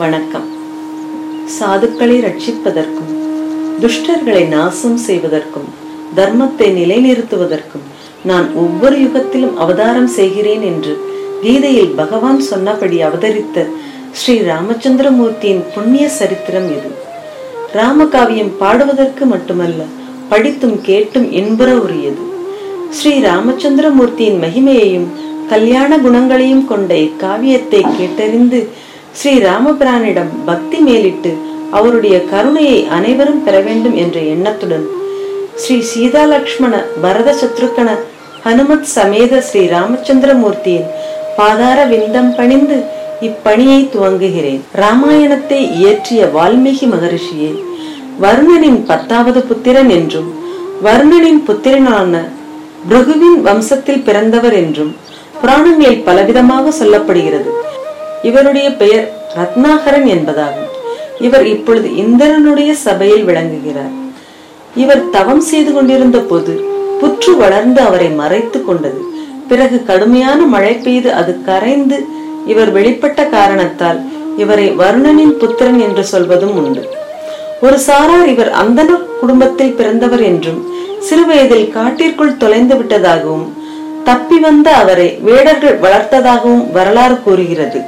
வணக்கம். சாதுக்களை ரட்சிப்பதற்கும் துஷ்டர்களை நாசம் செய்வதற்கும் தர்மத்தை நிலைநிறுத்துவதற்கும் நான் ஒவ்வொரு யுகத்திலும் அவதாரம் செய்கிறேன் என்று கீதையில் பகவான் சொன்னபடி அவதரித்த ஸ்ரீ ராமச்சந்திரமூர்த்தியின் புண்ணிய சரித்திரம் இது. ராமகாவியம் பாடுவதற்கு மட்டுமல்ல படித்தும் கேட்டும் இன்புற உரியது ஸ்ரீ ராமச்சந்திரமூர்த்தியின் மகிமையையும் கல்யாண குணங்களையும் கொண்ட இக்காவியத்தை கேட்டறிந்து ஸ்ரீ ராமபிரானிடம் பக்தி மேலிட்டு அவருடைய கருணையை அனைவரும் பெற வேண்டும் என்ற எண்ணத்துடன் ஸ்ரீ சீதா லக்ஷ்மண பரத சத்ருக்கன ஹனுமத் சமேத ஸ்ரீ ராமச்சந்திரமூர்த்தியின் பாதார விந்தம் பணிந்து இப்பணியை துவங்குகிறேன். ராமாயணத்தை இயற்றிய வால்மீகி மகரிஷியே வருணனின் பத்தாவது புத்திரன் என்றும் வருணனின் புத்திரனான பிருகுவின் வம்சத்தில் பிறந்தவர் என்றும் புராணங்களில் பலவிதமாக சொல்லப்படுகிறது. இவருடைய பெயர் ரத்னாகரன் என்பதாகும். இவர் இப்பொழுது இந்திரனுடைய சபையில் விளங்குகிறார். இவர் தவம் செய்து கொண்டிருந்த போது புற்று வளர்ந்து அவரை மறைத்து கொண்டது. பிறகு கடுமையான மழை பெய்து அது கரைந்து இவர் வெளிப்பட்ட காரணத்தால் இவரை வருணனின் புத்திரன் என்று சொல்வதும் உண்டு. ஒரு சாரார் இவர் அந்தன குடும்பத்தில் பிறந்தவர் என்றும் சிறுவயதில் காட்டிற்குள் தொலைந்து விட்டதாகவும் தப்பி வந்த அவரை வேடர்கள் வளர்த்ததாகவும் வரலாறு கூறுகிறது.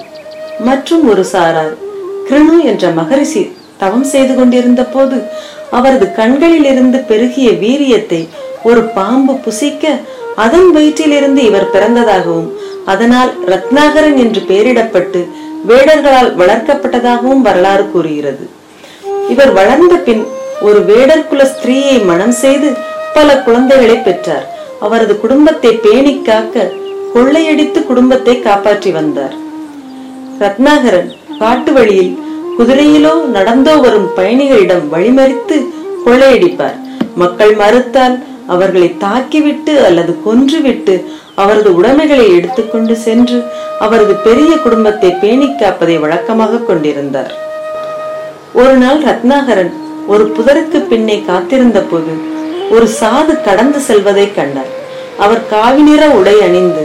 மற்றும் ஒரு சாரார். கிருணு என்ற மகரிஷி தவம் செய்து கொண்டிருந்த போது அவரது கண்களில் இருந்து பெருகிய வீரியத்தை ஒரு பாம்பு புசிக்க அதன் வயிற்றிலிருந்து இவர் பிறந்ததாகவும் அதனால் ரத்னாகரன் என்று பெயரிடப்பட்டு வேடர்களால் வளர்க்கப்பட்டதாகவும் வரலாறு கூறுகிறது. இவர் வளர்ந்த பின் ஒரு வேடர் குல ஸ்திரீயை மணம் செய்து பல குழந்தைகளை பெற்றார். அவரது குடும்பத்தை பேணி காக்க கொள்ளையடித்து குடும்பத்தை காப்பாற்றி வந்தார். ரத்னாகரன் காட்டு வழியில் குதிரையிலோ நடந்தோ வரும் பயணிகளிடம் வழிமறித்து கொள்ளையடிப்பார். மக்கள் மறுத்தால் அவர்களை தாக்கிவிட்டு அல்லது கொன்றுவிட்டு அவரது உடைமைகளை எடுத்துக்கொண்டு சென்று அவரது பெரிய குடும்பத்தை பேணி காப்பதை வழக்கமாக கொண்டிருந்தார். ஒரு நாள் ரத்னாகரன் ஒரு புதருக்கு பின்னே காத்திருந்த போது ஒரு சாது கடந்து செல்வதை கண்டார். அவர் காவி நிற உடை அணிந்து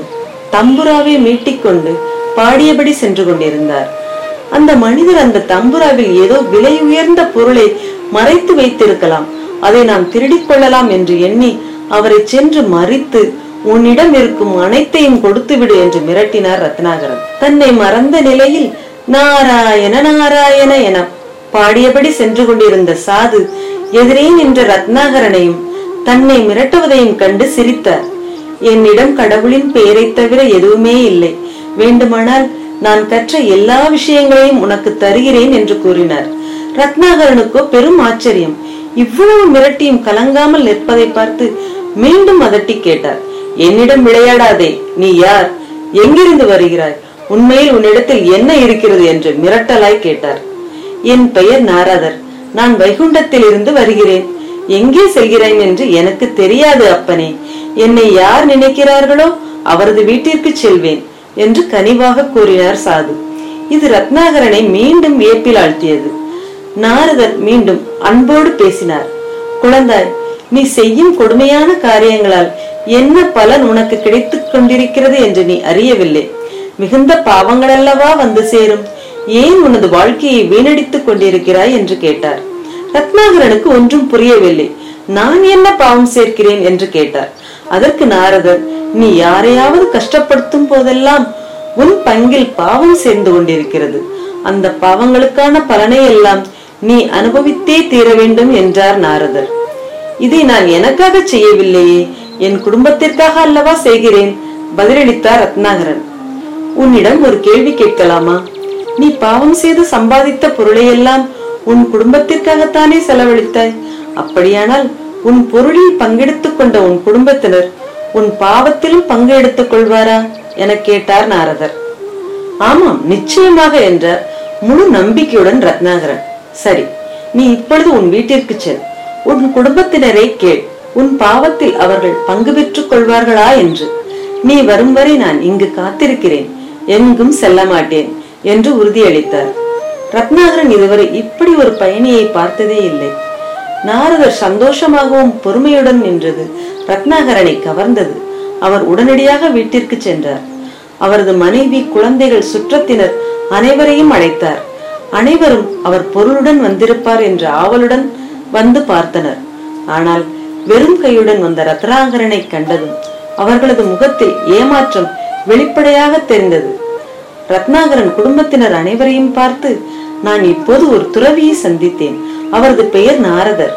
தம்புராவை மீட்டிக்கொண்டு பாடியபடி சென்று கொண்டிருந்தார். அந்த மனிதர் அந்த தம்புராவில் ஏதோ விலை உயர்ந்த பொருளை மறைத்து வைத்திருக்கலாம். அதை நாம் திருடிக் கொள்ளலாம் என்று எண்ணி அவரை சென்று மறித்து உன்னிடம் இருக்கும் அனைத்தையும் கொடுத்து விடு என்று மிரட்டினார் ரத்னாகரன். தன்னை மறந்த நிலையில் நாராயண நாராயண என பாடியபடி சென்று கொண்டிருந்த சாது எதிரே நின்ற ரத்னாகரனையும் தன்னை மிரட்டுவதையும் கண்டு சிரித்தார். என்னிடம் கடவுளின் பெயரை தவிர எதுவுமே இல்லை. வேண்டுமானால் நான் கற்ற எல்லா விஷயங்களையும் உனக்கு தருகிறேன் என்று கூறினார். ரத்னாகரனுக்கோ பெரும் ஆச்சரியம். இவ்வளவு மிரட்டியும் கலங்காமல் நிற்பதை பார்த்து மீண்டும் அதட்டி கேட்டார். என்னிடம் விளையாடாதே நீ யார்? எங்கிருந்து வருகிறாய்? உண்மையில் உன்னிடத்தில் என்ன இருக்கிறது என்று மிரட்டலாய் கேட்டார். என் பெயர் நாரதர். நான் வைகுண்டத்தில் இருந்து வருகிறேன். எங்கே செல்கிறேன் என்று எனக்கு தெரியாது அப்பனே. என்னை யார் நினைக்கிறார்களோ அவரது வீட்டிற்கு செல்வேன். என்று கனிவாக கூறினார் சாது. இது ரத்னாகரனை மீண்டும் வியப்பில் ஆழ்த்தியது. நாரதன் மீண்டும் அன்போடு பேசினார். குழந்தாய் நீ செய்யும் கொடுமையான காரியங்களால் என்ன பலன் உனக்கு கிடைத்துக் கொண்டிருக்கிறது என்று நீ அறியவில்லை. மிகுந்த பாவங்கள் அல்லவா வந்து சேரும். ஏன் உனது வாழ்க்கையை வீணடித்துக் கொண்டிருக்கிறாய் என்று கேட்டார். ரத்னாகரனுக்கு ஒன்றும் புரியவில்லை. நான் என்ன பாவம் சேர்க்கிறேன் என்று கேட்டார். அதற்கு நாரதர் நீ யாரையாவது கஷ்டப்படுத்தும் போதெல்லாம் உன் பங்கில் பாவம் சேர்ந்து கொண்டிருக்கிறது. அந்த பாவங்களுக்கான பலனை எல்லாம் நீ அனுபவித்தே தீர வேண்டும் என்றார் நாரதர். இதை நான் எனக்காக செய்யவில்லையே என் குடும்பத்திற்காக அல்லவா செய்கிறேன் பதிலளித்தார் ரத்னாகரன். உன்னிடம் ஒரு கேள்வி கேட்கலாமா? நீ பாவம் செய்து சம்பாதித்த பொருளையெல்லாம் உன் குடும்பத்திற்காகத்தானே செலவழித்தாய்? அப்படியானால் உன் பொருளில் பங்கெடுத்துக் கொண்ட உன் குடும்பத்தினர் உன் பாவத்திலும் பங்கு எடுத்துக் கொள்வாரா? என கேட்டார் நாரதர். ஆமாம் நிச்சயமாக என்ற முழு நம்பிக்கையுடன் ரத்னாகரன். சரி நீ இப்பொழுது உன் வீட்டிற்கு செல். உன் குடும்பத்தினரை கேள். உன் பாவத்தில் அவர்கள் பங்கு பெற்றுக் கொள்வார்களா என்று. நீ வரும் வரை நான் இங்கு காத்திருக்கிறேன். எங்கும் செல்ல மாட்டேன் என்று உறுதியளித்தார். ரத்னாகரன் இதுவரை இப்படி ஒரு பயணியை பார்த்ததே இல்லை. நாரதர் சந்தோஷமாகவும் பொறுமையுடன் நின்றது. ரத்னாகரனை கவர்ந்தது. அவர் உடனடியாக வீட்டிற்கு சென்றார். அவரது மனைவி குழந்தைகள் சுற்றத்தினர் அனைவரையும் அழைத்தார். அனைவரும் அவர் பொருளுடன் வந்திருப்பார் என்ற ஆவலுடன் வந்து பார்த்தனர். ஆனால் வெறும் கையுடன் வந்த ரத்னாகரனை கண்டதும் அவர்களது முகத்தில் ஏமாற்றம் வெளிப்படையாக தெரிந்தது. ரத்னாகரன் குடும்பத்தினர் அனைவரையும் பார்த்து நான் இப்போது ஒரு துறவியை சந்தித்தேன். அவரது பெயர் நாரதர்.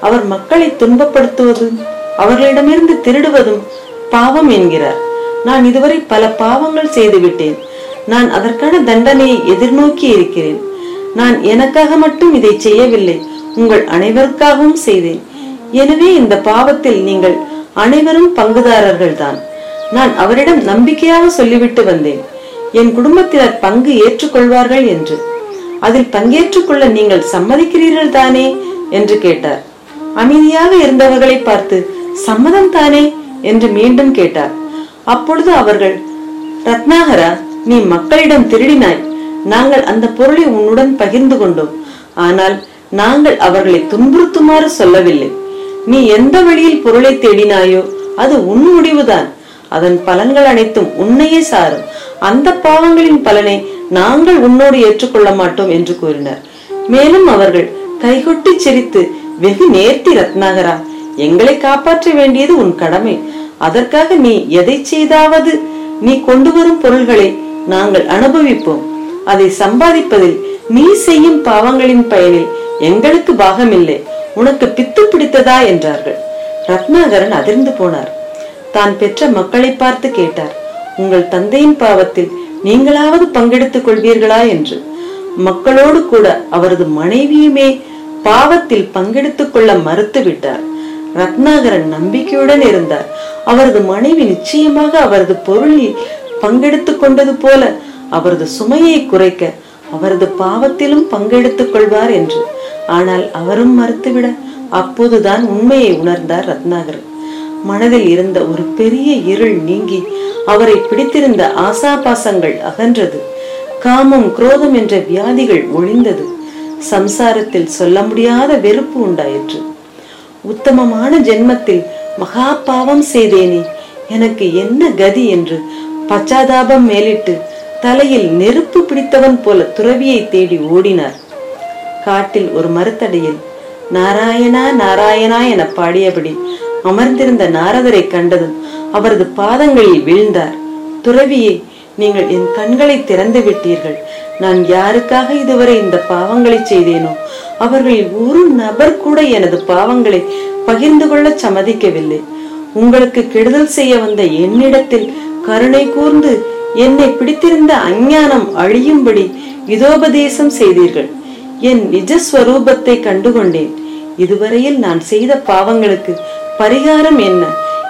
அவர் மக்களை துன்பப்படுத்துவதும் அவர்களிடமிருந்து திருடுவதும் பாவம் என்கிறார். நான் இதுவரை பல பாவங்கள் செய்துவிட்டேன். நான் அதற்கான தண்டனையை எதிர்நோக்கி இருக்கிறேன். நான் எனக்காக மட்டும் இதை செய்யவில்லை உங்கள் அனைவருக்காகவும் செய்தேன். எனவே இந்த பாவத்தில் நீங்கள் அனைவரும் பங்குதாரர்கள் தான் நான் அவரிடம் நம்பிக்கையாக சொல்லிவிட்டு வந்தேன். என் குடும்பத்தினர் பங்கு ஏற்றுக்கொள்வார்கள் என்று. அதில் பங்கேற்றுக் கொள்ள நீங்கள் சம்மதிக்கிறீர்கள் தானே? என்று கேட்டார். அமைதியாக இருந்தவர்களை பார்த்து சம்மதம் தானே? என்று மீண்டும் கேட்டார். அப்பொழுது அவர்கள் ரத்னாகரா நீ மக்களிடம் திருடினாய். நாங்கள் அந்த பொருளை உன்னுடன் பகிர்ந்து கொண்டோம். ஆனால் நாங்கள் அவர்களை துன்புறுத்துமாறு சொல்லவில்லை. நீ எந்த வழியில் பொருளை தேடினாயோ அது உன் முடிவுதான். அதன் பலன்கள் அனைத்தும் உன்னையே சாரும். அந்த பாவங்களின் பலனை நாங்கள் உன்னோடு ஏற்றுக்கொள்ள மாட்டோம் என்று கூறினர். மேலும் அவர்கள் கைகொட்டி சிரித்து வெகு நேர்த்தி ரத்னாகரா எங்களை காப்பாற்ற வேண்டியது உன் கடமை. அதற்காக நீ எதை செய்தாவது? நீ கொண்டு வரும் பொருள்களை நாங்கள் அனுபவிப்போம். அதை சம்பாதிப்பதில் நீ செய்யும் பாவங்களின் பயனில் எங்களுக்கு பாகமில்லை. உனக்கு பித்து பிடித்ததா? என்றார்கள். ரத்னாகரன் அதிர்ந்து போனார். தான் பெற்ற மக்களை பார்த்து கேட்டார் உங்கள் தந்தையின் பாவத்தில் நீங்களாவது பங்கெடுத்துக் கொள்வீர்களா என்று மக்களோடு கூட அவரது மனைவியுமே பாவத்தில் பங்கெடுத்துக் கொள்ள மறுத்துவிட்டார். ரத்னாகரன் நம்பிக்கையுடன் இருந்தார். அவரது மனைவி நிச்சயமாக அவரது பொருளில் பங்கெடுத்துக் கொண்டது போல அவரது சுமையை குறைக்க அவரது பாவத்திலும் பங்கெடுத்துக் கொள்வார் என்று. ஆனால் அவரும் மறுத்துவிட அப்போதுதான் உண்மையை உணர்ந்தார் ரத்னாகரன். மனதில் இருந்த ஒரு பெரிய இருள் நீங்கி அவரை பிடித்திருந்த ஆசாபாசங்கள் அகன்றது. காமம் குரோதம் என்ற வியாதிகள் ஒழிந்தது. சம்சாரத்தில் சொல்ல முடியாத வெறுப்பு உண்டாயிற்று. உத்தமமான ஜென்மத்தில் மகா பாவம் செய்தேனே எனக்கு என்ன கதி என்று பச்சாதாபம் மேலிட்டு தலையில் நெருப்பு பிடித்தவன் போல துறவியை தேடி ஓடினார். காட்டில் ஒரு மரத்தடியில் நாராயணா நாராயணா என பாடியபடி அமர்ந்திருந்த நாரதரை கண்டதும் அவரது பாதங்களில் வீழ்ந்தார். துறவியே நீங்கள் என் கண்களை திறந்து விட்டீர்கள். நான் யாருக்காக இதுவரை இந்த பாவங்களை செய்தேனோ அவர்களில் ஒரு நபர் கூட எனது பாவங்களை பகிர்ந்து கொள்ள சம்மதிக்கவில்லை. உங்களுக்கு கெடுதல் செய்ய வந்த என்னிடத்தில் கருணை கூர்ந்து என்னை பிடித்திருந்த அஞ்ஞானம் அழியும்படி இதோபதேசம் செய்தீர்கள். என் நிஜஸ்வரூபத்தை கண்டுகொண்டேன். இதுவரையில் நான் செய்த பாவங்களுக்கு பரிகாரம் என்ன?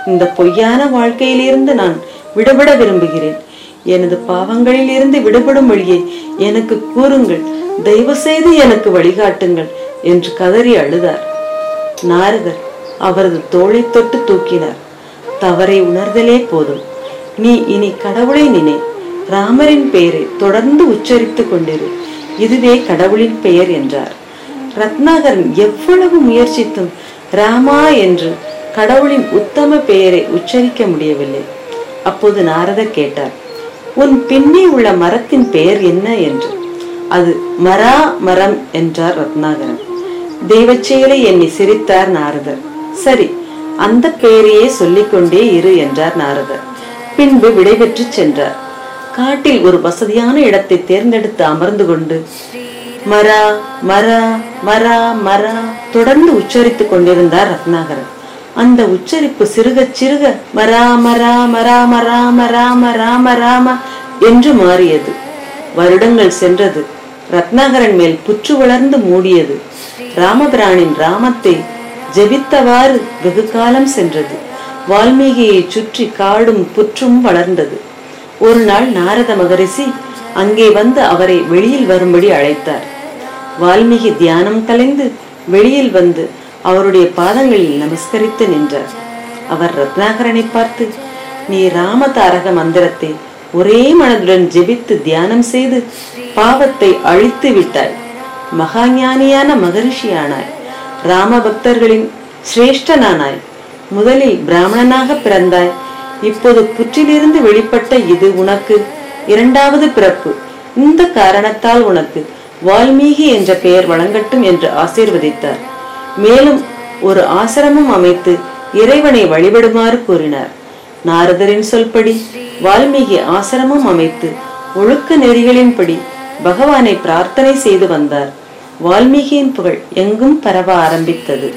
இந்த பொய்யான வாழ்க்கையிலிருந்து நான் விடுபட விரும்புகிறேன். எனது பாவங்களில் இருந்து விடுபடும் வழியை எனக்கு கூறுங்கள். தயவு செய்து எனக்கு வழிகாட்டுங்கள் என்று கதறி அழுதார். நாரதர் அவரது தோளை தொட்டு தூக்கினார். தவறை உணர்தலே போதும். நீ இனி கடவுளை நினை. ராமரின் பெயரை தொடர்ந்து உச்சரித்துக் கொண்டிரு. இதுவே கடவுளின் பெயர் என்றார். ரத்னாகரன் எவ்வளவு முயற்சித்தும் ராமா என்று கடவுளின் உத்தம பெயரை உச்சரிக்க முடியவில்லை. அப்போது நாரதர் கேட்டார் உன் பின்னே உள்ள மரத்தின் பெயர் என்ன என்று? அது மரா மரம் என்றார் ரத்னாகரன். தெய்வச்செயலை எண்ணி சிரித்தார் நாரதர். சரி அந்த பெயரையே சொல்லிக்கொண்டே இரு என்றார் நாரதர். பின்பு விடைபெற்று சென்றார். காட்டில் ஒரு வசதியான இடத்தை தேர்ந்தெடுத்து அமர்ந்து கொண்டு மரா மரா மரா மரா தொடர்ந்து உச்சரித்துக் கொண்டிருந்தார் ரத்னாகரன். அந்த உச்சரிப்பு சிறுக சிறுக மரா மரா மரா ராம ராம ராம ராம என்று மாறியது. வருடங்கள் சென்றது. ரத்னாகரன் மேல் புற்று வளர்ந்து மூடியது. ராமபிரானின் ராமத்தை ஜெபித்தவாறு வெகு காலம் சென்றது. வால்மீகியை சுற்றி காடும் புற்றும் வளர்ந்தது. ஒரு நாள் நாரத மகரிஷி அங்கே வந்து அவரை வெளியில் வரும்படி அழைத்தார். வால்மீகி தியானம் கலைந்து வெளியில் வந்து அவருடைய பாதங்களில் நமஸ்கரித்து நின்றார். அவர் ரத்னாகரனை பார்த்து நீ ராம தாரக மந்திரத்தை ஒரே மனதுடன் ஜெபித்து தியானம் செய்து பாவத்தை அழித்து விட்டாய். மகாஞானியான மகரிஷியானாய். ராம பக்தர்களின் சிரேஷ்டனானாய். முதலில் பிராமணனாக பிறந்தாய். இப்போது புற்றிலிருந்து வெளிப்பட்ட இது உனக்கு இரண்டாவது பிறப்பு. இந்த காரணத்தால் உனக்கு வால்மீகி என்ற பெயர் வழங்கட்டும் என்று ஆசீர்வதித்தார். மேலும் ஒரு ஆசிரமம் அமைத்து இறைவனை வழிபடுமாறு கூறினார். நாரதரின் சொல்படி வால்மீகி ஆசிரமம் அமைத்து ஒழுக்க நெறிகளின்படி பகவானை பிரார்த்தனை செய்து வந்தார். வால்மீகியின் புகழ் எங்கும் பரவ ஆரம்பித்தது.